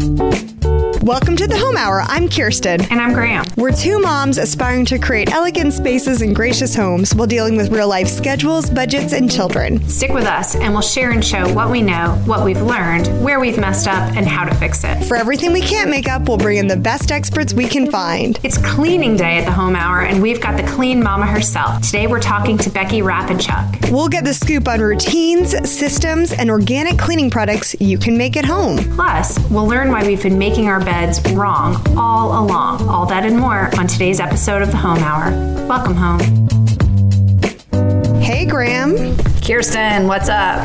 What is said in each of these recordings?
Thank you. Welcome to the Home Hour. I'm Kirsten. And I'm Graham. We're two moms aspiring to create elegant spaces and gracious homes while dealing with real life schedules, budgets, and children. Stick with us, and we'll share and show what we know, what we've learned, where we've messed up, and how to fix it. For everything we can't make up, we'll bring in the best experts we can find. It's cleaning day at the Home Hour, and we've got the clean mama herself. Today, we're talking to Becky Rapinchuk. We'll get the scoop on routines, systems, and organic cleaning products you can make at home. Plus, we'll learn why we've been making our wrong all along. All that and more on today's episode of the Home Hour. Welcome home. Hey, Graham. Kirsten, what's up?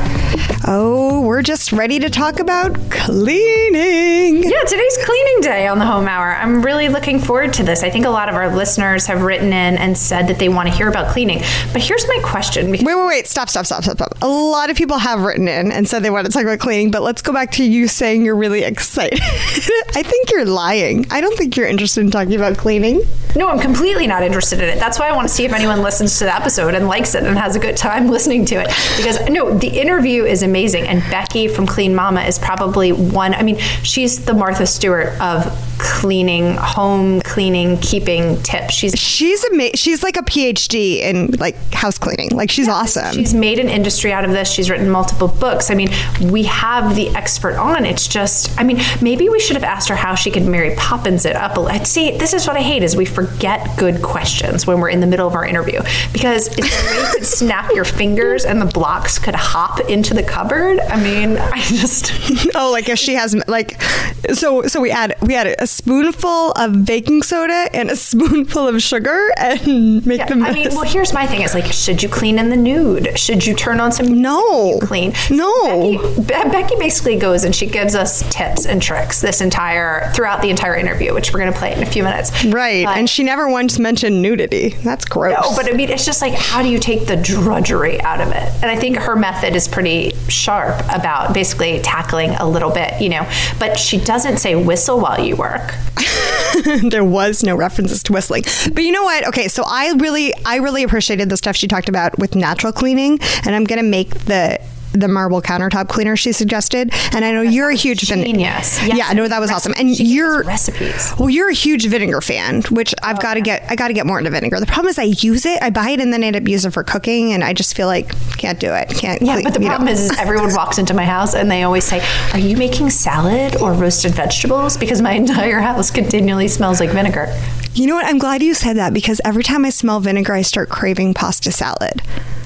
Oh, we're just ready to talk about cleaning. Yeah, today's cleaning day on the home hour. I'm really looking forward to this. I think a lot of our listeners have written in and said that they want to hear about cleaning. But here's my question. Wait, wait, wait. Stop, stop, stop, stop, stop. A lot of people have written in and said they want to talk about cleaning, but let's go back to you saying you're really excited. I think you're lying. I don't think you're interested in talking about cleaning. No, I'm completely not interested in it. That's why I want to see if anyone listens to the episode and likes it and has a good time listening to it. Because, no, the interview is amazing. And Becky from Clean Mama is probably one, I mean, she's the Martha Stewart of cleaning, home cleaning, keeping tips. She's she's amazing. She's like a PhD in like house cleaning. Like she's yeah, awesome. She's made an industry out of this. She's written multiple books. I mean, we have the expert on. It's just, I mean, maybe we should have asked her how she could Mary Poppins it up. A See, this is what I hate is we forget good questions when we're in the middle of our interview because if you could snap your fingers and the blocks could hop into the cupboard. I mean, I just oh, like if she has like so so we add we add a spoonful of baking soda and a spoonful of sugar and make yeah, them. I mean, well, here's my thing: is like, should you clean in the nude? Should you turn on some? No, clean. No. Becky, Becky basically goes and she gives us tips and tricks this entire throughout the entire interview, which we're going to play in a few minutes. Right, but, and she never once mentioned nudity. That's gross. No, but I mean, it's just like, how do you take the drudgery out of it? And I think her method is pretty sharp about basically tackling a little bit, you know. But she doesn't say whistle while you work. there was no references to whistling. But you know what? Okay, so I really I really appreciated the stuff she talked about with natural cleaning and I'm going to make the the marble countertop cleaner she suggested. And I know you're a huge vinegar. Yes. Yeah, no, that was awesome. And you're recipes. Well, you're a huge vinegar fan, which I've oh, got to yeah. get. I got to get more into vinegar. The problem is I use it, I buy it, and then I end up using it for cooking, and I just feel like can't do it. Can't. Yeah, but the problem is, is, everyone walks into my house and they always say, "Are you making salad or roasted vegetables?" Because my entire house continually smells like vinegar. You know what? I'm glad you said that because every time I smell vinegar, I start craving pasta salad.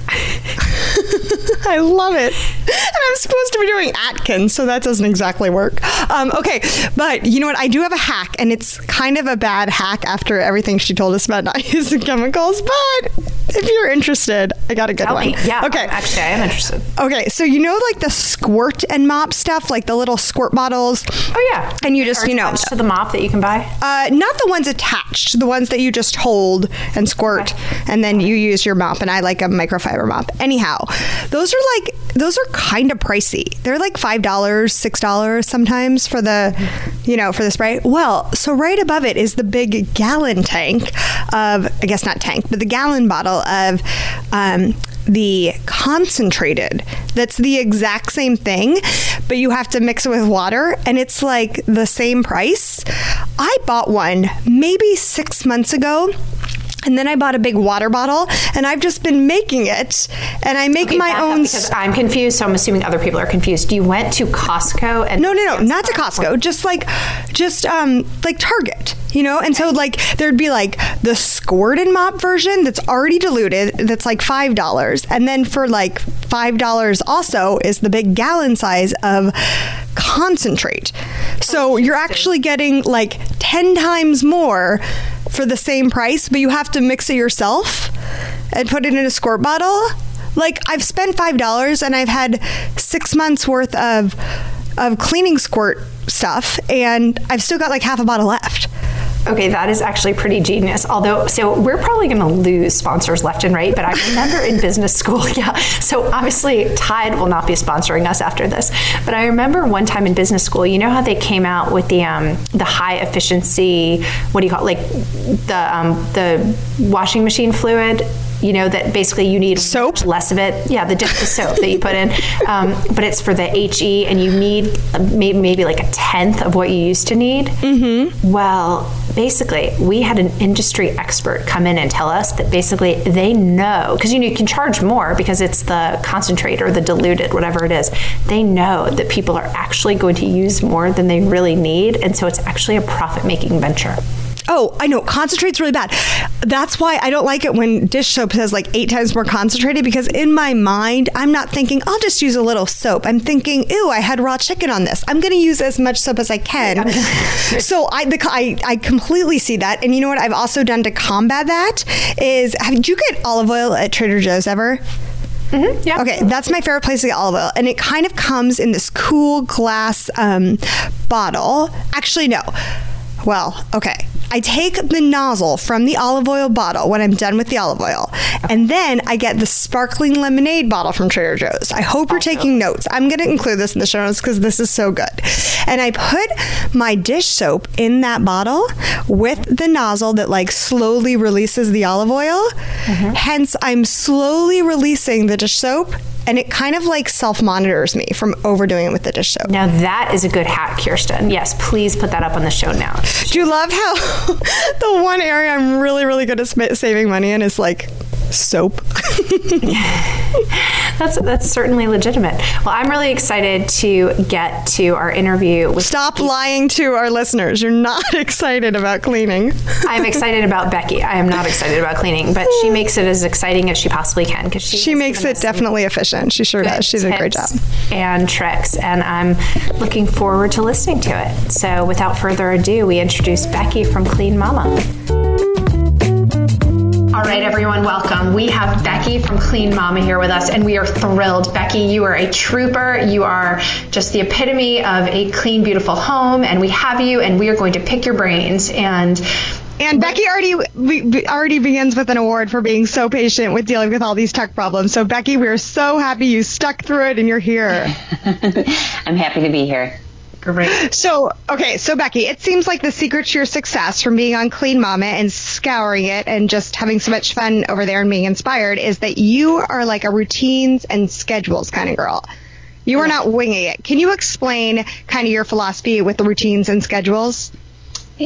I love it. And I'm supposed to be doing Atkins, so that doesn't exactly work. Um, okay, but you know what? I do have a hack, and it's kind of a bad hack after everything she told us about not using chemicals. But if you're interested, I got a good Tell one. Me. Yeah. Okay. Actually, I am interested. Okay, so you know, like the squirt and mop stuff, like the little squirt bottles. Oh yeah. And you just, you know, to the mop that you can buy. Uh, not the ones attached, the ones that you just hold and squirt, okay. and then you use your mop. And I like a microfiber mop. Anyhow, those are like those are kind of pricey. They're like five dollars, six dollars sometimes for the, you know, for the spray. Well, so right above it is the big gallon tank of, I guess not tank, but the gallon bottle of um, the concentrated that's the exact same thing but you have to mix it with water and it's like the same price i bought one maybe six months ago and then I bought a big water bottle, and I've just been making it. And I make okay, my own. Because I'm confused, so I'm assuming other people are confused. You went to Costco and no, no, no, not to Costco. Just like, just um, like Target, you know. And okay. so like there'd be like the squirt and mop version that's already diluted, that's like five dollars, and then for like five dollars also is the big gallon size of concentrate. So you're actually getting like ten times more for the same price, but you have to mix it yourself and put it in a squirt bottle. Like I've spent five dollars and I've had six months worth of of cleaning squirt stuff, and I've still got like half a bottle left. Okay, that is actually pretty genius. Although, so we're probably going to lose sponsors left and right, but I remember in business school, yeah. So obviously, Tide will not be sponsoring us after this. But I remember one time in business school, you know how they came out with the um, the high efficiency, what do you call it, like the um, the washing machine fluid you know, that basically you need Soap? less of it. Yeah, the dish the soap that you put in, um, but it's for the HE, and you need maybe maybe like a tenth of what you used to need. Mm-hmm. Well, basically, we had an industry expert come in and tell us that basically they know because you know you can charge more because it's the concentrate or the diluted, whatever it is. They know that people are actually going to use more than they really need, and so it's actually a profit making venture. Oh, I know. Concentrate's really bad. That's why I don't like it when dish soap says like eight times more concentrated because in my mind, I'm not thinking, I'll just use a little soap. I'm thinking, ew, I had raw chicken on this. I'm going to use as much soap as I can. so I, the, I, I completely see that. And you know what I've also done to combat that is, have, did you get olive oil at Trader Joe's ever? Mm-hmm, yeah. Okay, that's my favorite place to get olive oil. And it kind of comes in this cool glass um, bottle. Actually, no. Well, okay. I take the nozzle from the olive oil bottle when I'm done with the olive oil. And then I get the sparkling lemonade bottle from Trader Joe's. I hope you're taking notes. I'm going to include this in the show notes because this is so good. And I put my dish soap in that bottle with the nozzle that like slowly releases the olive oil. Mm-hmm. Hence, I'm slowly releasing the dish soap and it kind of like self monitors me from overdoing it with the dish soap. Now that is a good hack, Kirsten. Yes, please put that up on the show now. Do you love how the one area I'm really, really good at saving money in is like soap? That's that's certainly legitimate. Well, I'm really excited to get to our interview with. Stop lying to our listeners. You're not excited about cleaning. I'm excited about Becky. I am not excited about cleaning, but she makes it as exciting as she possibly can because she She makes it definitely efficient. She sure does. She did a great job. And tricks, and I'm looking forward to listening to it. So, without further ado, we introduce Becky from Clean Mama. All right, everyone, welcome. We have Becky from Clean Mama here with us, and we are thrilled. Becky, you are a trooper. You are just the epitome of a clean, beautiful home, and we have you, and we are going to pick your brains. And And Becky already be- already begins with an award for being so patient with dealing with all these tech problems. So Becky, we're so happy you stuck through it and you're here. I'm happy to be here. Great. So, okay, so Becky, it seems like the secret to your success from being on Clean Mama and scouring it and just having so much fun over there and being inspired is that you are like a routines and schedules kind of girl. You are not winging it. Can you explain kind of your philosophy with the routines and schedules?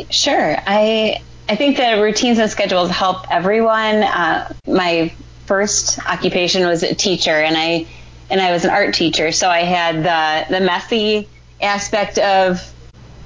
Sure. I I think the routines and schedules help everyone. Uh, my first occupation was a teacher, and I and I was an art teacher, so I had the the messy aspect of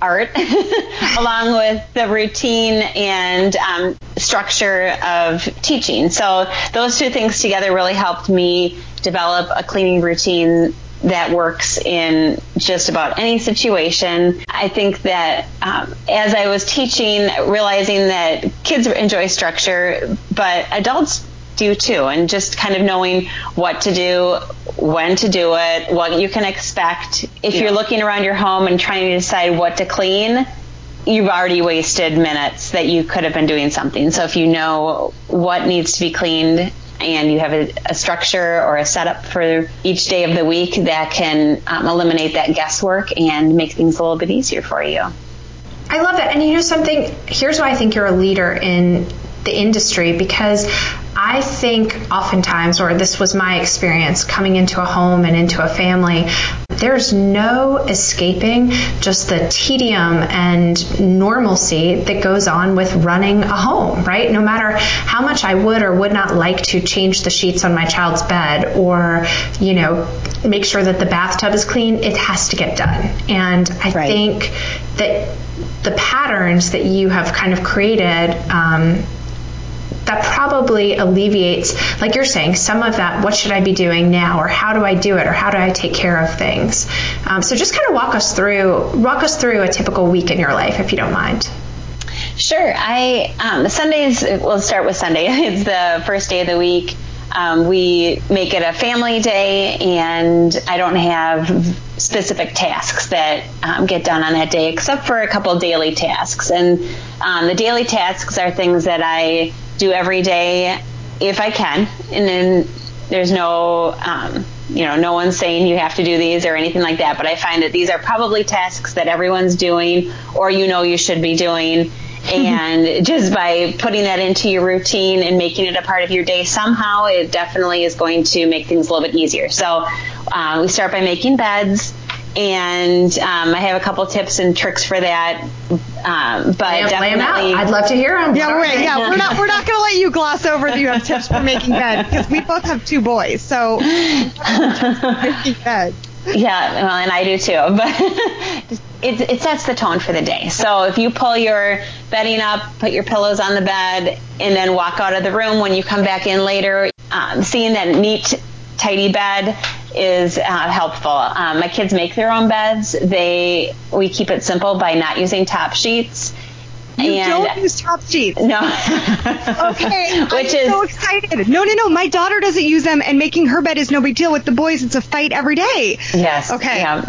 art along with the routine and um, structure of teaching. So those two things together really helped me develop a cleaning routine that works in just about any situation. I think that um, as I was teaching, realizing that kids enjoy structure, but adults do too, and just kind of knowing what to do, when to do it, what you can expect. If you're looking around your home and trying to decide what to clean, you've already wasted minutes that you could have been doing something. So if you know what needs to be cleaned and you have a, a structure or a setup for each day of the week that can um, eliminate that guesswork and make things a little bit easier for you. I love that. And you know something? Here's why I think you're a leader in the industry because I think oftentimes, or this was my experience coming into a home and into a family, there's no escaping just the tedium and normalcy that goes on with running a home, right? No matter how much I would or would not like to change the sheets on my child's bed or, you know, make sure that the bathtub is clean, it has to get done. And I Right. think that the patterns that you have kind of created um, that probably alleviates like you're saying some of that what should i be doing now or how do i do it or how do i take care of things um, so just kind of walk us through walk us through a typical week in your life if you don't mind Sure. I um, Sundays. We'll start with Sunday. It's the first day of the week. Um, we make it a family day, and I don't have specific tasks that um, get done on that day, except for a couple daily tasks. And um, the daily tasks are things that I do every day if I can, and then there's no. Um, you know, no one's saying you have to do these or anything like that, but I find that these are probably tasks that everyone's doing or you know you should be doing and just by putting that into your routine and making it a part of your day somehow, it definitely is going to make things a little bit easier. So uh, we start by making beds and um, I have a couple tips and tricks for that. Um, but Lay 'em- lay 'em definitely, out. I'd love to hear them. Yeah, we're, yeah, we're not we're not gonna let you gloss over that you have tips for making bed because we both have two boys, so making bed. Yeah, well, and I do too. But it, it sets the tone for the day. So if you pull your bedding up, put your pillows on the bed, and then walk out of the room when you come back in later, um, seeing that neat, tidy bed is uh, helpful. Um, my kids make their own beds. They we keep it simple by not using top sheets. You and don't use top sheets. no. Okay, Which I'm is so excited. No, no, no. My daughter doesn't use them, and making her bed is no big deal. With the boys, it's a fight every day. Yes. Okay. Yeah.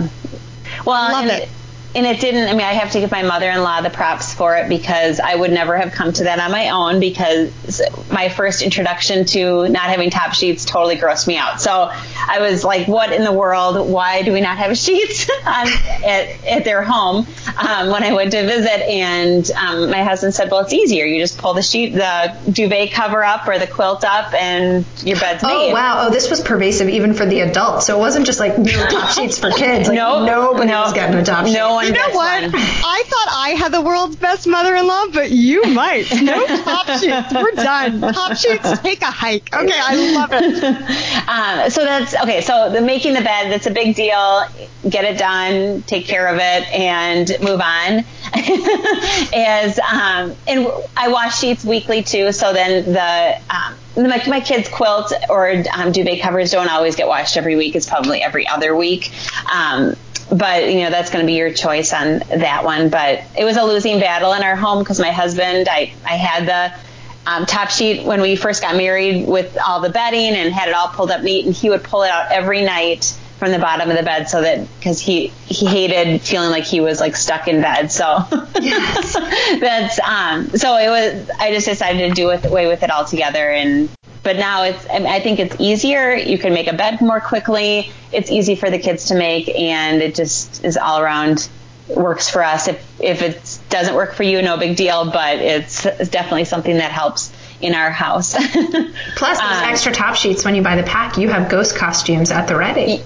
Well, Love it. And it didn't. I mean, I have to give my mother-in-law the props for it because I would never have come to that on my own. Because my first introduction to not having top sheets totally grossed me out. So I was like, "What in the world? Why do we not have sheets on, at, at their home?" Um, when I went to visit, and um, my husband said, "Well, it's easier. You just pull the sheet, the duvet cover up or the quilt up, and your bed's made." Oh wow! Oh, this was pervasive even for the adults. So it wasn't just like no top sheets for kids. Like, No, nobody no, was getting a top sheet. No one You know what? one. I thought I had the world's best mother-in-law, but you might. No top sheets. We're done. Top sheets. Take a hike. Okay, I love it. Um, so that's okay. So the making the bed, that's a big deal. Get it done, take care of it, and move on. As um, and I wash sheets weekly too. So then the um, my, my kids' quilt or um, duvet covers don't always get washed every week. It's probably every other week. Um, but you know that's going to be your choice on that one. But it was a losing battle in our home because my husband, I I had the um, top sheet when we first got married with all the bedding and had it all pulled up neat, and he would pull it out every night from the bottom of the bed so that because he he hated feeling like he was like stuck in bed. So that's um so it was I just decided to do it away with it altogether and. But now it's, I think it's easier. You can make a bed more quickly. It's easy for the kids to make, and it just is all around works for us. If if it doesn't work for you, no big deal. But it's, it's definitely something that helps in our house. Plus, those Um, extra top sheets when you buy the pack, you have ghost costumes at the ready.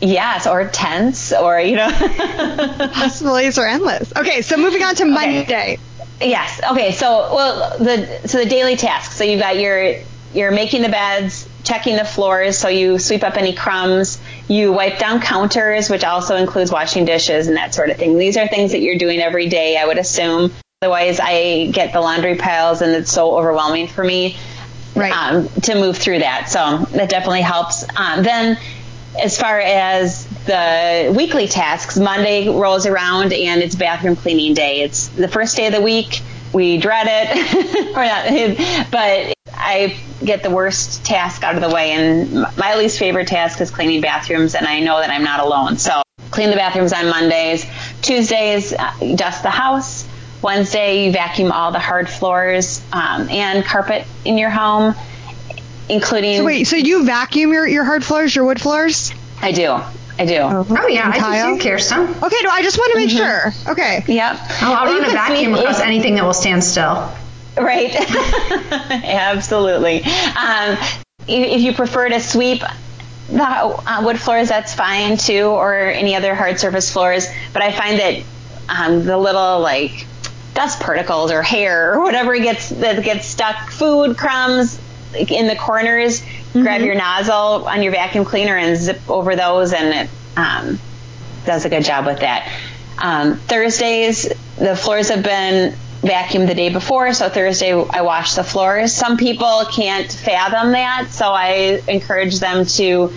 yes, or tents, or you know. Possibilities are endless. Okay, so moving on to Monday. Yes. Okay. So, well, the so the daily tasks. So you've got your you're making the beds, checking the floors. So you sweep up any crumbs. You wipe down counters, which also includes washing dishes and that sort of thing. These are things that you're doing every day. I would assume. Otherwise, I get the laundry piles, and it's so overwhelming for me Right. um, to move through that. So that definitely helps. Um, then, as far as the weekly tasks, Monday rolls around and it's bathroom cleaning day. It's the first day of the week. We dread it, or not, but I get the worst task out of the way. And my least favorite task is cleaning bathrooms, and I know that I'm not alone. So clean the bathrooms on Mondays. Tuesdays, uh, dust the house. Wednesday, you vacuum all the hard floors um, and carpet in your home, including. So wait, so you vacuum your, your hard floors, your wood floors? I do. I do. Oh yeah, I tile? do too, Kirsten. Okay, no, I just want to make sure. Okay. Yep. Oh, I'll Well, run a vacuum sweep- across anything that will stand still. Right. Absolutely. Um, if you prefer to sweep the uh, wood floors, that's fine too, or any other hard surface floors. But I find that um, the little like dust particles or hair or whatever gets that gets stuck, food crumbs like, in the corners. Grab your nozzle on your vacuum cleaner and zip over those, and it um, does a good job with that. Um, Thursdays, the floors have been vacuumed the day before, so Thursday I wash the floors. Some people can't fathom that, so I encourage them to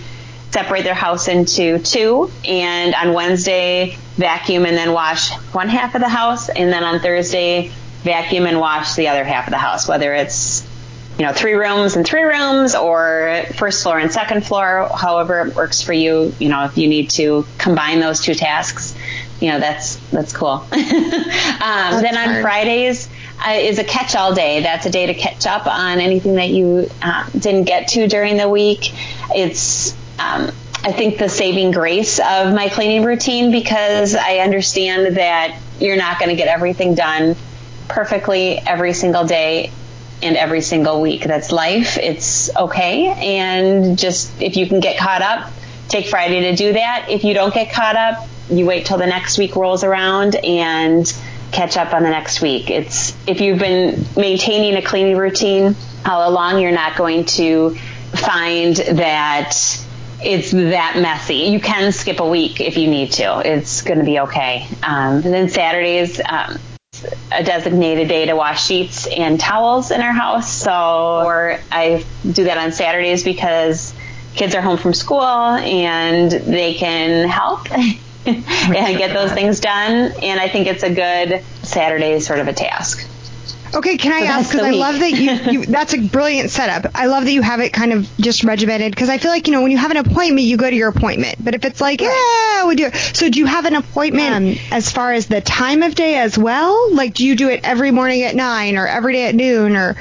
separate their house into two, and on Wednesday vacuum and then wash one half of the house, and then on Thursday vacuum and wash the other half of the house, whether it's you know, three rooms and three rooms or first floor and second floor, however it works for you. You know, if you need to combine those two tasks, you know, that's, that's cool. um, then on smart. Fridays uh, is a catch all day. That's a day to catch up on anything that you uh, didn't get to during the week. It's, um, I think the saving grace of my cleaning routine because I understand that you're not going to get everything done perfectly every single day and every single week. That's life. It's okay. And just if you can get caught up, take Friday to do that. If you don't get caught up, you wait till the next week rolls around and catch up on the next week. It's if you've been maintaining a cleaning routine all along, you're not going to find that it's that messy. You can skip a week if you need to. It's going to be okay. Um, and then Saturdays, um, a designated day to wash sheets and towels in our house. So, or I do that on Saturdays because kids are home from school and they can help and get those things done. And I think it's a good Saturday sort of a task. Okay, can I So ask? Because I love that you, you. That's a brilliant setup. I love that you have it kind of just regimented. Because I feel like you know when you have an appointment, you go to your appointment. But if it's like, yeah, we do. it. So do you have an appointment um, as far as the time of day as well? Like, do you do it every morning at nine or every day at noon or,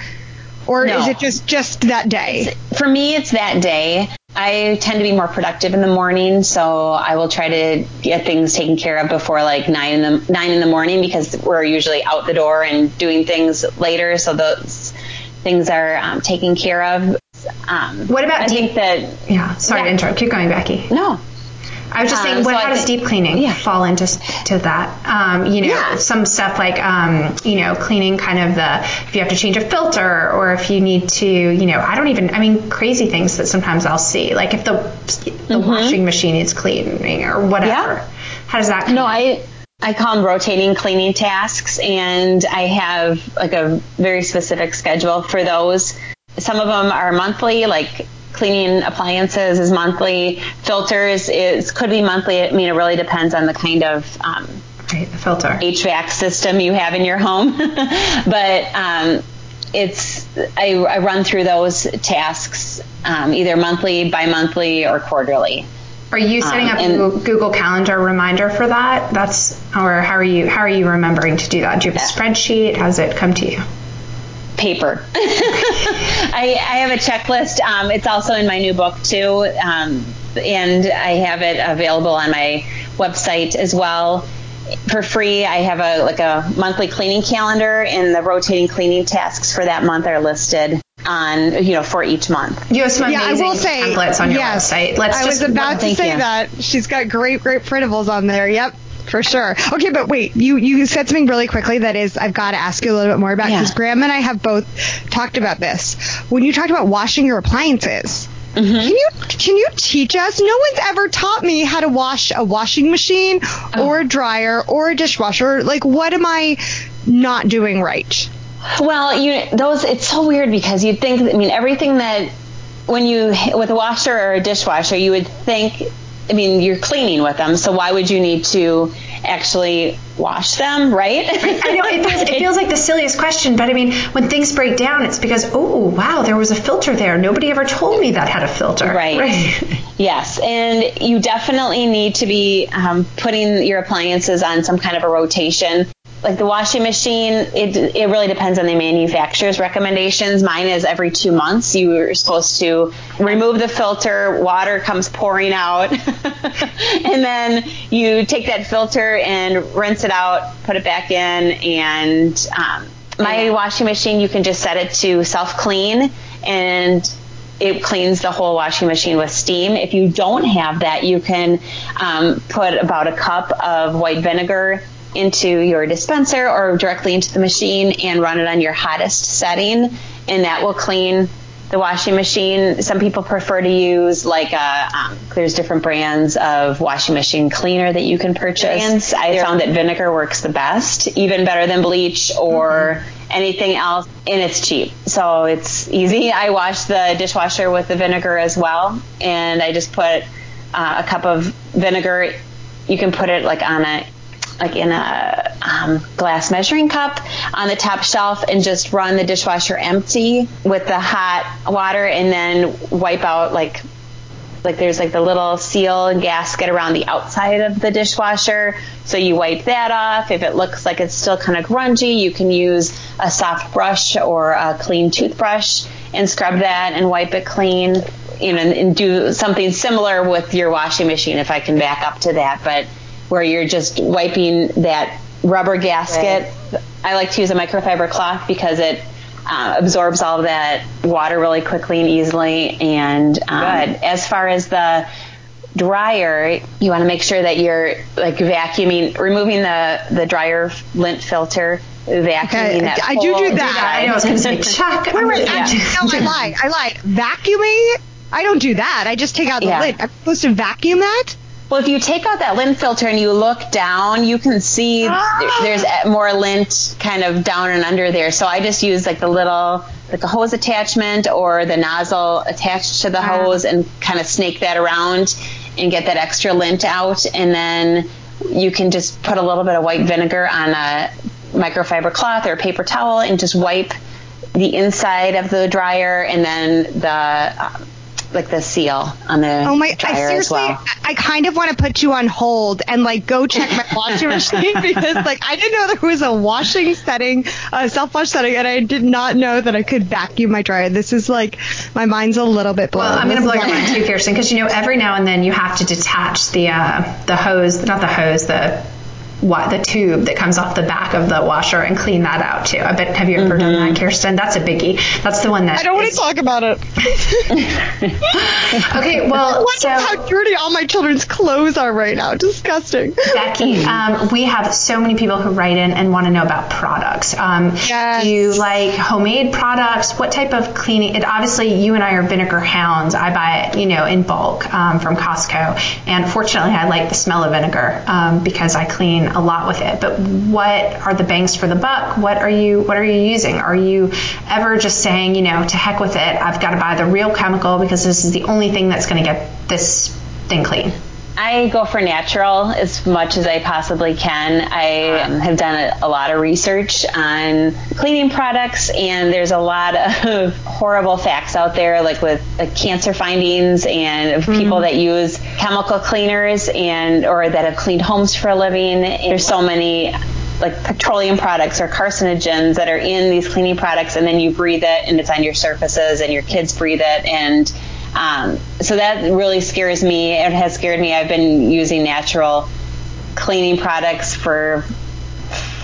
or No. is it just just that day? For me, it's that day. I tend to be more productive in the morning, so I will try to get things taken care of before like nine in the nine in the morning because we're usually out the door and doing things later. So those things are um, taken care of. Um, What about I think that Yeah, sorry Yeah. to interrupt. Keep going, Becky. no. I was just Um, saying, what, so I how does think- deep cleaning Yeah. fall into to that? Um, you know, Yeah. some stuff like um, you know, cleaning kind of the if you have to change a filter or if you need to, you know, I don't even. I mean, crazy things that sometimes I'll see, like if the the washing machine is cleaning or whatever. Mm-hmm. Yeah. How does that? No, I I call them rotating cleaning tasks, and I have like a very specific schedule for those. Some of them are monthly, like cleaning appliances is monthly. Filters is could be monthly. I mean, it really depends on the kind of um, Right, the filter. HVAC system you have in your home. but um, it's I, I run through those tasks um, either monthly, bi-monthly, or quarterly. Are you setting Um, up and- Google, Calendar reminder for that? That's or how are you how are you remembering to do that? Do you have a spreadsheet? How does it come to you? Paper. I, I have a checklist. Um, it's also in my new book too, um, and I have it available on my website as well for free. I have a like a monthly cleaning calendar, and the rotating cleaning tasks for that month are listed on you know for each month. You have some Yeah, I amazing will say templates on your yes. website. Let's I just was about to say you. that she's got great, great printables on there. Yep. For sure. Okay, but wait, you you said something really quickly that is I've got to ask you a little bit more about Yeah. because Graham and I have both talked about this. When you talked about washing your appliances, Mm-hmm. can you can you teach us? No one's ever taught me how to wash a washing machine Oh. or a dryer or a dishwasher. Like, what am I not doing right? Well, you those it's so weird because you'd think I mean everything that when you with a washer or a dishwasher you would think I mean you're cleaning with them so why would you need to actually wash them right? I know it feels, it feels like the silliest question, but I mean, when things break down, it's because oh wow, there was a filter there. Nobody ever told me that had a filter. Right. right. Yes, and you definitely need to be um, putting your appliances on some kind of a rotation. Like the washing machine, it, it really depends on the manufacturer's recommendations. Mine is every two months. You're supposed to remove the filter, water comes pouring out, and then you take that filter and rinse it out, put it back in, and um, my washing machine, you can just set it to self clean and it cleans the whole washing machine with steam. If you don't have that, you can um, put about a cup of white vinegar into your dispenser or directly into the machine and run it on your hottest setting, and that will clean the washing machine. Some people prefer to use like a, um, there's different brands of washing machine cleaner that you can purchase. I found that vinegar works the best, even better than bleach or anything else, and it's cheap. So it's easy. I wash the dishwasher with the vinegar as well, and I just put uh, a cup of vinegar. You can put it like on a like in a um, glass measuring cup on the top shelf and just run the dishwasher empty with the hot water and then wipe out like like there's like the little seal and gasket around the outside of the dishwasher. So you wipe that off. If it looks like it's still kind of grungy you can use a soft brush or a clean toothbrush and scrub that and wipe it clean you know and, and do something similar with your washing machine if i can back up to that. But where you're just wiping that rubber gasket. I like to use a microfiber cloth because it uh, absorbs all of that water really quickly and easily. And um, as far as the dryer, you want to make sure that you're like vacuuming, removing the the dryer lint filter, vacuuming Okay, that. I do do full- that. I know I was going to say, Chuck. Wait, wait, yeah. actually, no, I lied. I lied. Vacuuming? I don't do that. I just take out the Yeah. lid. I'm supposed to vacuum that? Well, if you take out that lint filter and you look down, you can see Ah. there's more lint kind of down and under there. So I just use like the little, like a hose attachment or the nozzle attached to the Ah. hose and kind of snake that around and get that extra lint out. And then you can just put a little bit of white vinegar on a microfiber cloth or a paper towel and just wipe the inside of the dryer and then the, like the seal on the Oh my! I dryer as seriously, well. I, I kind of want to put you on hold and like go check my washing machine because like I didn't know there was a washing setting, a self wash setting, and I did not know that I could vacuum my dryer. This is like my mind's a little bit blown. Well, I'm going to This blow is your mind too, Kirsten, because you know every now and then you have to detach the uh, the hose, not the hose, the what the tube that comes off the back of the washer and clean that out too. I bet have you ever done that, Kirsten? That's a biggie. That's the one that I don't want to talk about it. Okay, well, What so how dirty all my children's clothes are right now. Disgusting. Becky, um, we have so many people who write in and want to know about products. Um, Yes. Do you like homemade products? What type of cleaning? It, obviously, you and I are vinegar hounds. I buy it, you know, in bulk um, from Costco, and fortunately, I like the smell of vinegar um, because I clean a lot with it. But what are the bangs for the buck? What are you What are you using? Are you ever just saying, you know, to heck with it? I've got to buy the real chemical because this is the only thing that's going to get this thing clean. I go for natural as much as I possibly can. I um, have done a, a lot of research on cleaning products, and there's a lot of horrible facts out there, like with like cancer findings and of people that use chemical cleaners and or that have cleaned homes for a living. There's so many like petroleum products or carcinogens that are in these cleaning products, and then you breathe it, and it's on your surfaces, and your kids breathe it, and um, so that really scares me. It has scared me. I've been using natural cleaning products for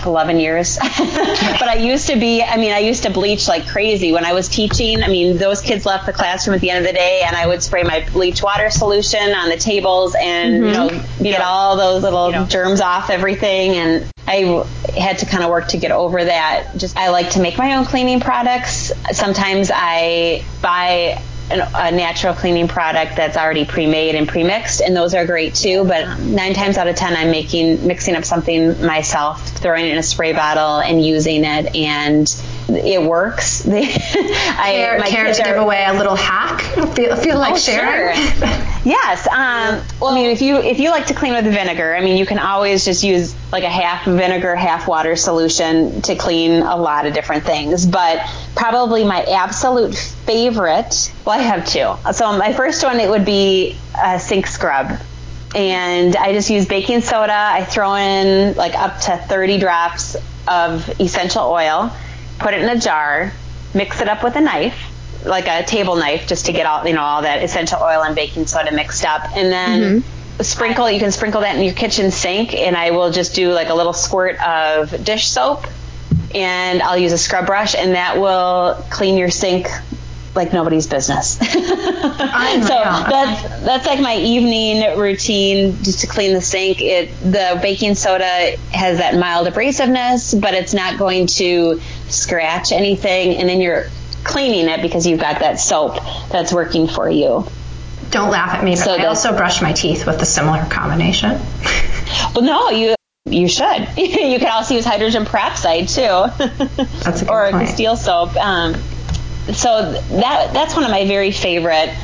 11 years. but I used to be, I mean, I used to bleach like crazy when I was teaching. I mean, those kids left the classroom at the end of the day and I would spray my bleach water solution on the tables and, you know, get all those little germs off everything. And I had to kind of work to get over that. Just, I like to make my own cleaning products. Sometimes I buy an, a natural cleaning product that's already pre-made and pre-mixed, and those are great too. But nine times out of ten, I'm making mixing up something myself, throwing it in a spray bottle, and using it, and it works. I, Care, my care to give away a little hack? Feel, feel like Oh, sharing? sure. yes. Um, well, I mean, if you if you like to clean with vinegar, I mean, you can always just use like a half vinegar, half water solution to clean a lot of different things. But probably my absolute favorite. Well, I have two. So my first one it would be a sink scrub. And I just use baking soda. I throw in like up to 30 drops of essential oil, put it in a jar, mix it up with a knife, like a table knife, just to get all you know all that essential oil and baking soda mixed up, and then mm-hmm. sprinkle. You can sprinkle that in your kitchen sink, and I will just do like a little squirt of dish soap, and I'll use a scrub brush, and that will clean your sink like nobody's business. Oh so that's that's like my evening routine just to clean the sink. It the baking soda has that mild abrasiveness, but it's not going to scratch anything, and then you're cleaning it because you've got that soap that's working for you. Don't laugh at me, but So I also brush my teeth with a similar combination. Well, no, you you should. you can also use hydrogen peroxide too, That's a good or point. Castile soap. Um, so that that's one of my very favorite,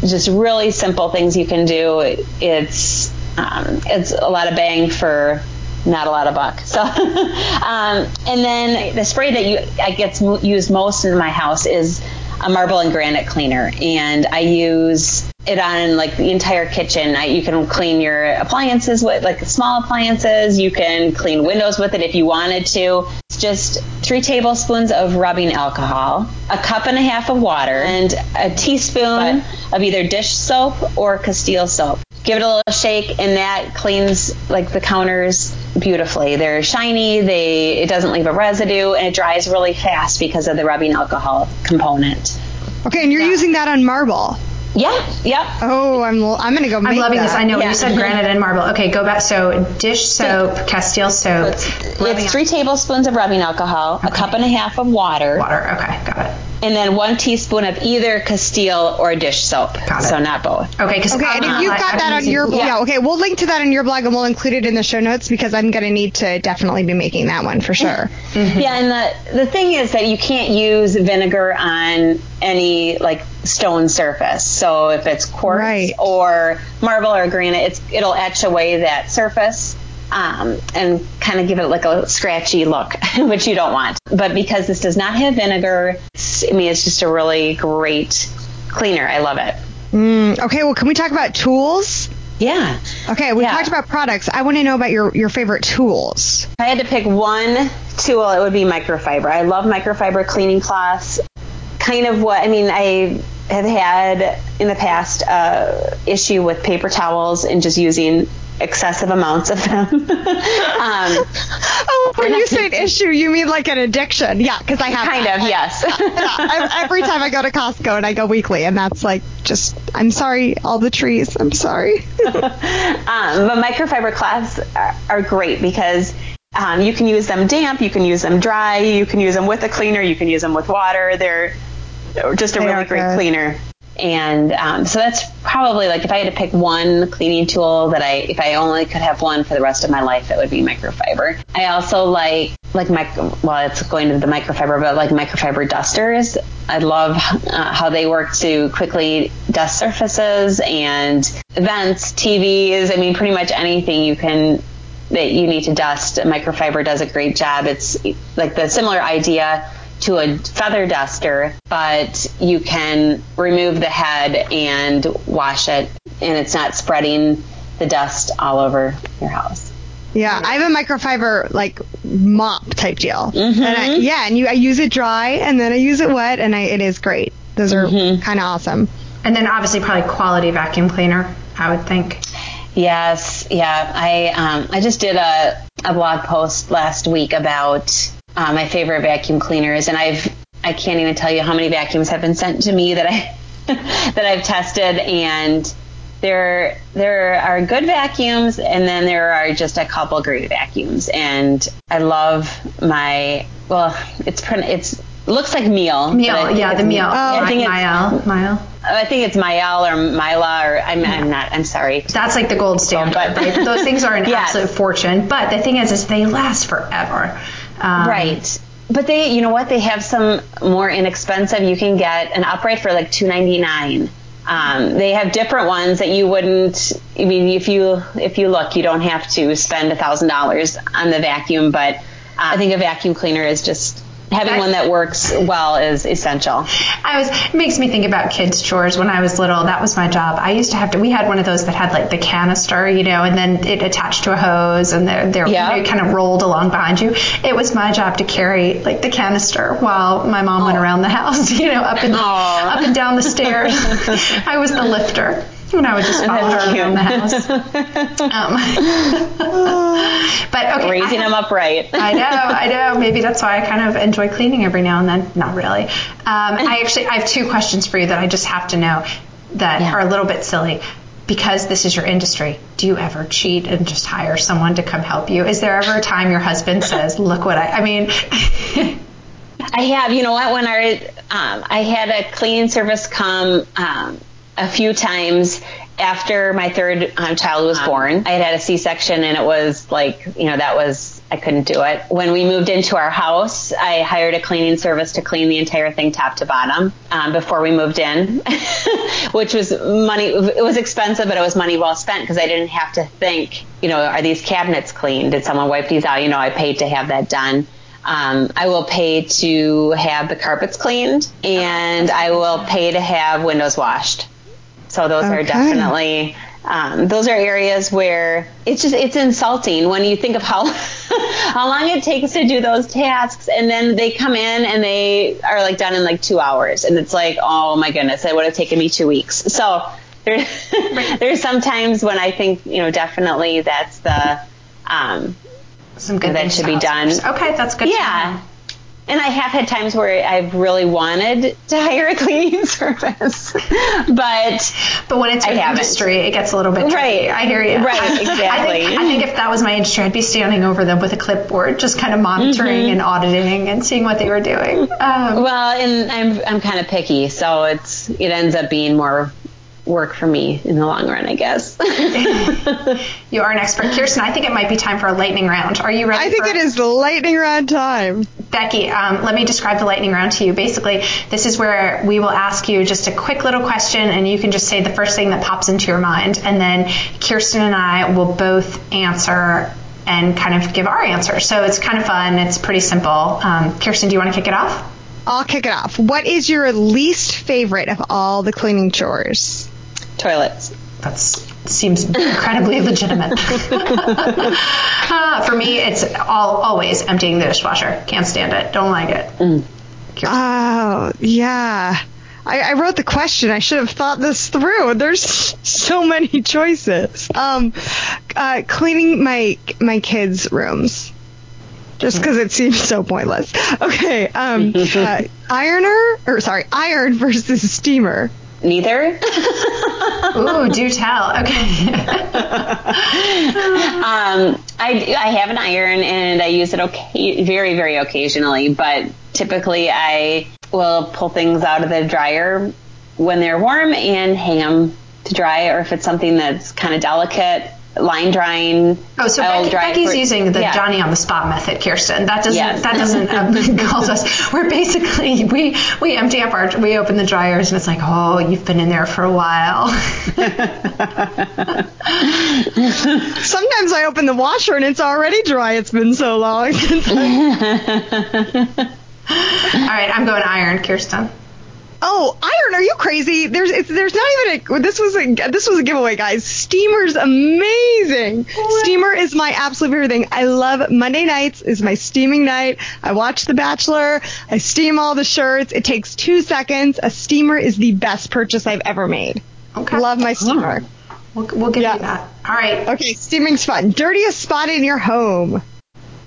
just really simple things you can do. It's um, it's a lot of bang for not a lot of buck. So, um, and then the spray that you I gets used most in my house is a marble and granite cleaner, and I use it on like the entire kitchen. I, you can clean your appliances with like small appliances. You can clean windows with it if you wanted to. It's just three tablespoons of rubbing alcohol, a cup and a half of water, and a teaspoon of either dish soap or Castile soap. Give it a little shake, and that cleans like the counters beautifully. They're shiny. They it doesn't leave a residue, and it dries really fast because of the rubbing alcohol component. Okay, and you're using that on marble. Yeah, yep. Oh, I'm I'm gonna go. I'm loving that. this. I know Yeah. you said granite and marble. Okay, go back. So dish soap, Castile soap, rubbing It's three tablespoons of rubbing alcohol, a cup and a half of water, water. Okay, got it. And then one teaspoon of either Castile or dish soap. Got it. So not both. Okay, because Okay, and if you've got that on your yeah. okay, we'll link to that in your blog and we'll include it in the show notes because I'm gonna need to definitely be making that one for sure. Mm-hmm. Yeah, and the the thing is that you can't use vinegar on any like stone surface. So if it's quartz Right. or marble or granite, it's it'll etch away that surface. Um, and kind of give it like a scratchy look, which you don't want. But because this does not have vinegar, I mean, it's just a really great cleaner. I love it. Mm, okay, well, can we talk about tools? Yeah. Okay, we Yeah. talked about products. I want to know about your your favorite tools. If I had to pick one tool, it would be microfiber. I love microfiber cleaning cloths. Kind of what I mean, I have had in the past uh, issue with paper towels and just using excessive amounts of them. um, Oh, when you say an issue, you mean like an addiction? Yeah, because I have kind that. of, yes. Yeah, every time I go to Costco and I go weekly, and that's like just I'm sorry, all the trees. I'm sorry. um, but microfiber cloths are, are great because um, you can use them damp, you can use them dry, you can use them with a cleaner, you can use them with water. They're just a They really great good. cleaner. And um, so that's probably like if I had to pick one cleaning tool that I, if I only could have one for the rest of my life, it would be microfiber. I also like like micro, well, it's going to the microfiber, but like microfiber dusters. I love uh, how they work to quickly dust surfaces and vents, TVs. I mean, pretty much anything you can that you need to dust. Microfiber does a great job. It's like the similar idea to a feather duster, but you can remove the head and wash it, and it's not spreading the dust all over your house. Yeah, I have a microfiber like mop type deal. And I, yeah, and you I use it dry and then I use it wet, and I, it is great. Those are kind of awesome. And then obviously probably quality vacuum cleaner. I would think. Yes, yeah. I um, I just did a, a blog post last week about uh, my favorite vacuum cleaners, and I've I can't even tell you how many vacuums have been sent to me that I that I've tested, and there there are good vacuums, and then there are just a couple great vacuums, and I love my well, it's it's looks like meal. Meal, yeah, the meal. I think it's Mile, mile. I think it's Mael or Mila or I'm, I'm not. I'm sorry. That's like the gold standard. but- right? Those things are an absolute fortune. But the thing is, is they last forever. Um, Right. But they, you know what? They have some more inexpensive. You can get an upright for like two ninety nine. Um, they have different ones that you wouldn't. I mean, if you if you look, you don't have to spend a thousand dollars on the vacuum. But uh, I think a vacuum cleaner is just having one that works well is essential. I was. It makes me think about kids' chores. When I was little, that was my job. I used to have to. We had one of those that had like the canister, you know, and then it attached to a hose, and they're, they're Yeah. it kind of rolled along behind you. It was my job to carry like the canister while my mom went around the house, you know, up and Aw. up and down the stairs. I was the lifter. And I would just follow her around the house. Um, but okay, Raising them upright. I know, I know. Maybe that's why I kind of enjoy cleaning every now and then. Not really. Um, I actually, I have two questions for you that I just have to know that Yeah. are a little bit silly. Because this is your industry, do you ever cheat and just hire someone to come help you? Is there ever a time your husband says, "Look what I"? I mean, I have. You know what? When I um, I had a cleaning service come um, a few times after my third um, child was born. I had had a C-section, and it was like you know that was I couldn't do it. When we moved into our house, I hired a cleaning service to clean the entire thing top to bottom um, before we moved in, which was money. It was expensive, but it was money well spent because I didn't have to think. You know, are these cabinets clean? Did someone wipe these out? You know, I paid to have that done. Um, I will pay to have the carpets cleaned, and I will pay to have windows washed. So those are definitely um, those are areas where it's just it's insulting when you think of how how long it takes to do those tasks, and then they come in and they are like done in like two hours, and it's like oh my goodness, it would have taken me two weeks. So there, there's sometimes when I think you know definitely that's the um, Some good that should be done. Okay, that's good. Yeah. Know. And I have had times where I've really wanted to hire a cleaning service, but But when it's I your industry, it gets a little bit tricky. Right. I hear you. Right, I exactly. think, I think if that was my industry, I'd be standing over them with a clipboard, just kind of monitoring Mm-hmm. and auditing and seeing what they were doing. Um, well, and I'm I'm kind of picky, so it's it ends up being more work for me in the long run, I guess. you are an expert, Kirsten. I think it might be time for a lightning round. Are you ready? I think for- it is the lightning round time. Becky, um, let me describe the lightning round to you. Basically, this is where we will ask you just a quick little question, and you can just say the first thing that pops into your mind, and then Kirsten and I will both answer and kind of give our answer. So it's kind of fun. It's pretty simple. Um, Kirsten, do you want to kick it off? I'll kick it off. What is your least favorite of all the cleaning chores? Toilets. That seems incredibly legitimate. Uh, for me, it's all always emptying the dishwasher. Can't stand it. Don't like it. Oh, yeah. I, I wrote the question. I should have thought this through. There's so many choices. Um, uh, cleaning my my kids' rooms, just because it seems so pointless. Okay. Um, uh, ironer or sorry, iron versus steamer. Neither. Ooh, do tell. Okay. Um, I, I have an iron and I use it okay, very, very occasionally, but typically I will pull things out of the dryer when they're warm and hang them to dry, or if it's something that's kind of delicate, line drying. Oh, so Becky, dry Becky's for- using the yeah. Johnny on the spot method, Kirsten. That doesn't Yes. that doesn't um, cause us. We're basically we we empty up our we open the dryers and it's like oh you've been in there for a while. Sometimes I open the washer and it's already dry. It's been so long. All right, I'm going iron, Kirsten. Oh, iron? Are you crazy? There's it's, there's not even a. This was a this was a giveaway, guys. Steamer's amazing. Steamer is my absolute favorite thing. I love Monday nights is my steaming night. I watch The Bachelor. I steam all the shirts. It takes two seconds. A steamer is the best purchase I've ever made. Okay. Love my steamer. We'll, we'll give Yeah. you that. All right. Okay, steaming's fun. Dirtiest spot in your home.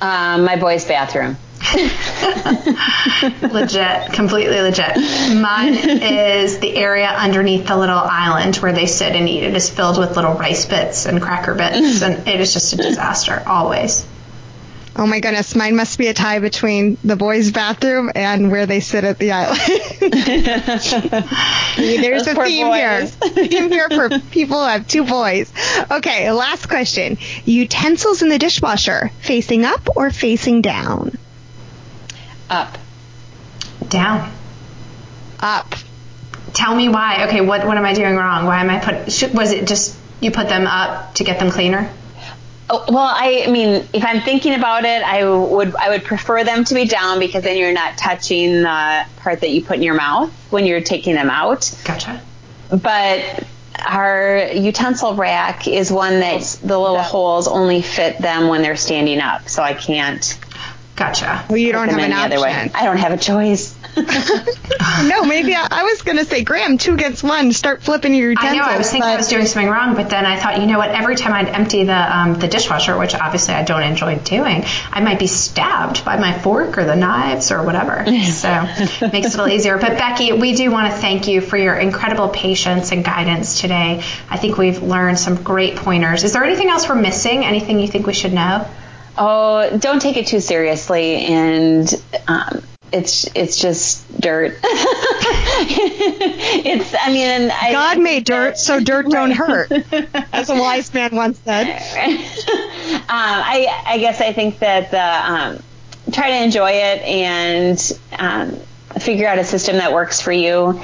Um, my boy's bathroom. legit, completely legit. Mine is the area underneath the little island where they sit and eat. It is filled with little rice bits and cracker bits, and it is just a disaster always. Oh my goodness, mine must be a tie between the boys' bathroom and where they sit at the island. There's Those a poor theme here. theme here for people who have two boys. Okay, last question. Utensils in the dishwasher, facing up or facing down? Up. Down. Up. Tell me why. Okay, what what am I doing wrong? Why am I put? Should, was it just you put them up to get them cleaner? Oh, well, I, I mean, if I'm thinking about it, I would I would prefer them to be down because then you're not touching the part that you put in your mouth when you're taking them out. Gotcha. But our utensil rack is one that oh. the little holes only fit them when they're standing up, so I can't. Gotcha. Well, you don't have them an any way. option. I don't have a choice. no, maybe I, I was going to say, Graham, two against one. Start flipping your utensils. I utensils. know. I was thinking I was doing something wrong, but then I thought, you know what? Every time I'd empty the um, the dishwasher, which obviously I don't enjoy doing, I might be stabbed by my fork or the knives or whatever. So it makes it a little easier. But Becky, we do want to thank you for your incredible patience and guidance today. I think we've learned some great pointers. Is there anything else we're missing? Anything you think we should know? Oh, don't take it too seriously, and um, it's it's just dirt. it's I mean, I, God made dirt, so dirt don't hurt, as a wise man once said. um, I, I guess I think that the, um, try to enjoy it and um, figure out a system that works for you.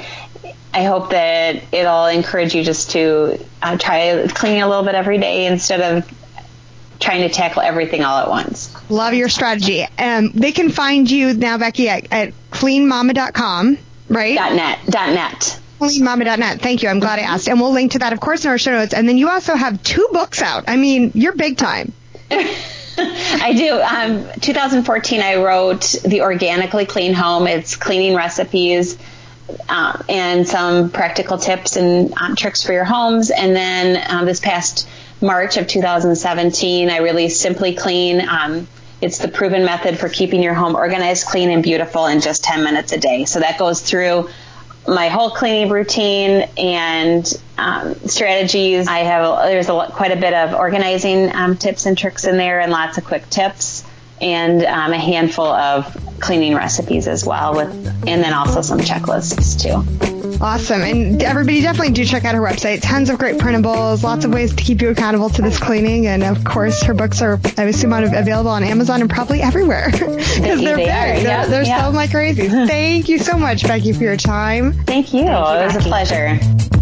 I hope that it'll encourage you just to uh, try cleaning a little bit every day instead of trying to tackle everything all at once. Love your strategy. Um, they can find you now, Becky, at, at cleanmama.com, right? Dot net. Dot net. Cleanmama.net. Thank you. I'm glad I asked. And we'll link to that, of course, in our show notes. And then you also have two books out. I mean, you're big time. I do. Um, 2014, I wrote The Organically Clean Home. It's cleaning recipes um, and some practical tips and um, tricks for your homes. And then um, this past March of 2017, I released Simply Clean. Um, it's the proven method for keeping your home organized, clean, and beautiful in just 10 minutes a day. So that goes through my whole cleaning routine and um, strategies. I have there's a, quite a bit of organizing um, tips and tricks in there, and lots of quick tips, and um, a handful of cleaning recipes as well, with and then also some checklists too. Awesome. And everybody definitely do check out her website. Tons of great printables, lots of ways to keep you accountable to this cleaning. And of course, her books are, I assume, available on Amazon and probably everywhere. Because they're they big. Are. They're, they're so like crazy. Thank you so much, Becky, for your time. Thank you. Thank you it was Becky. a pleasure.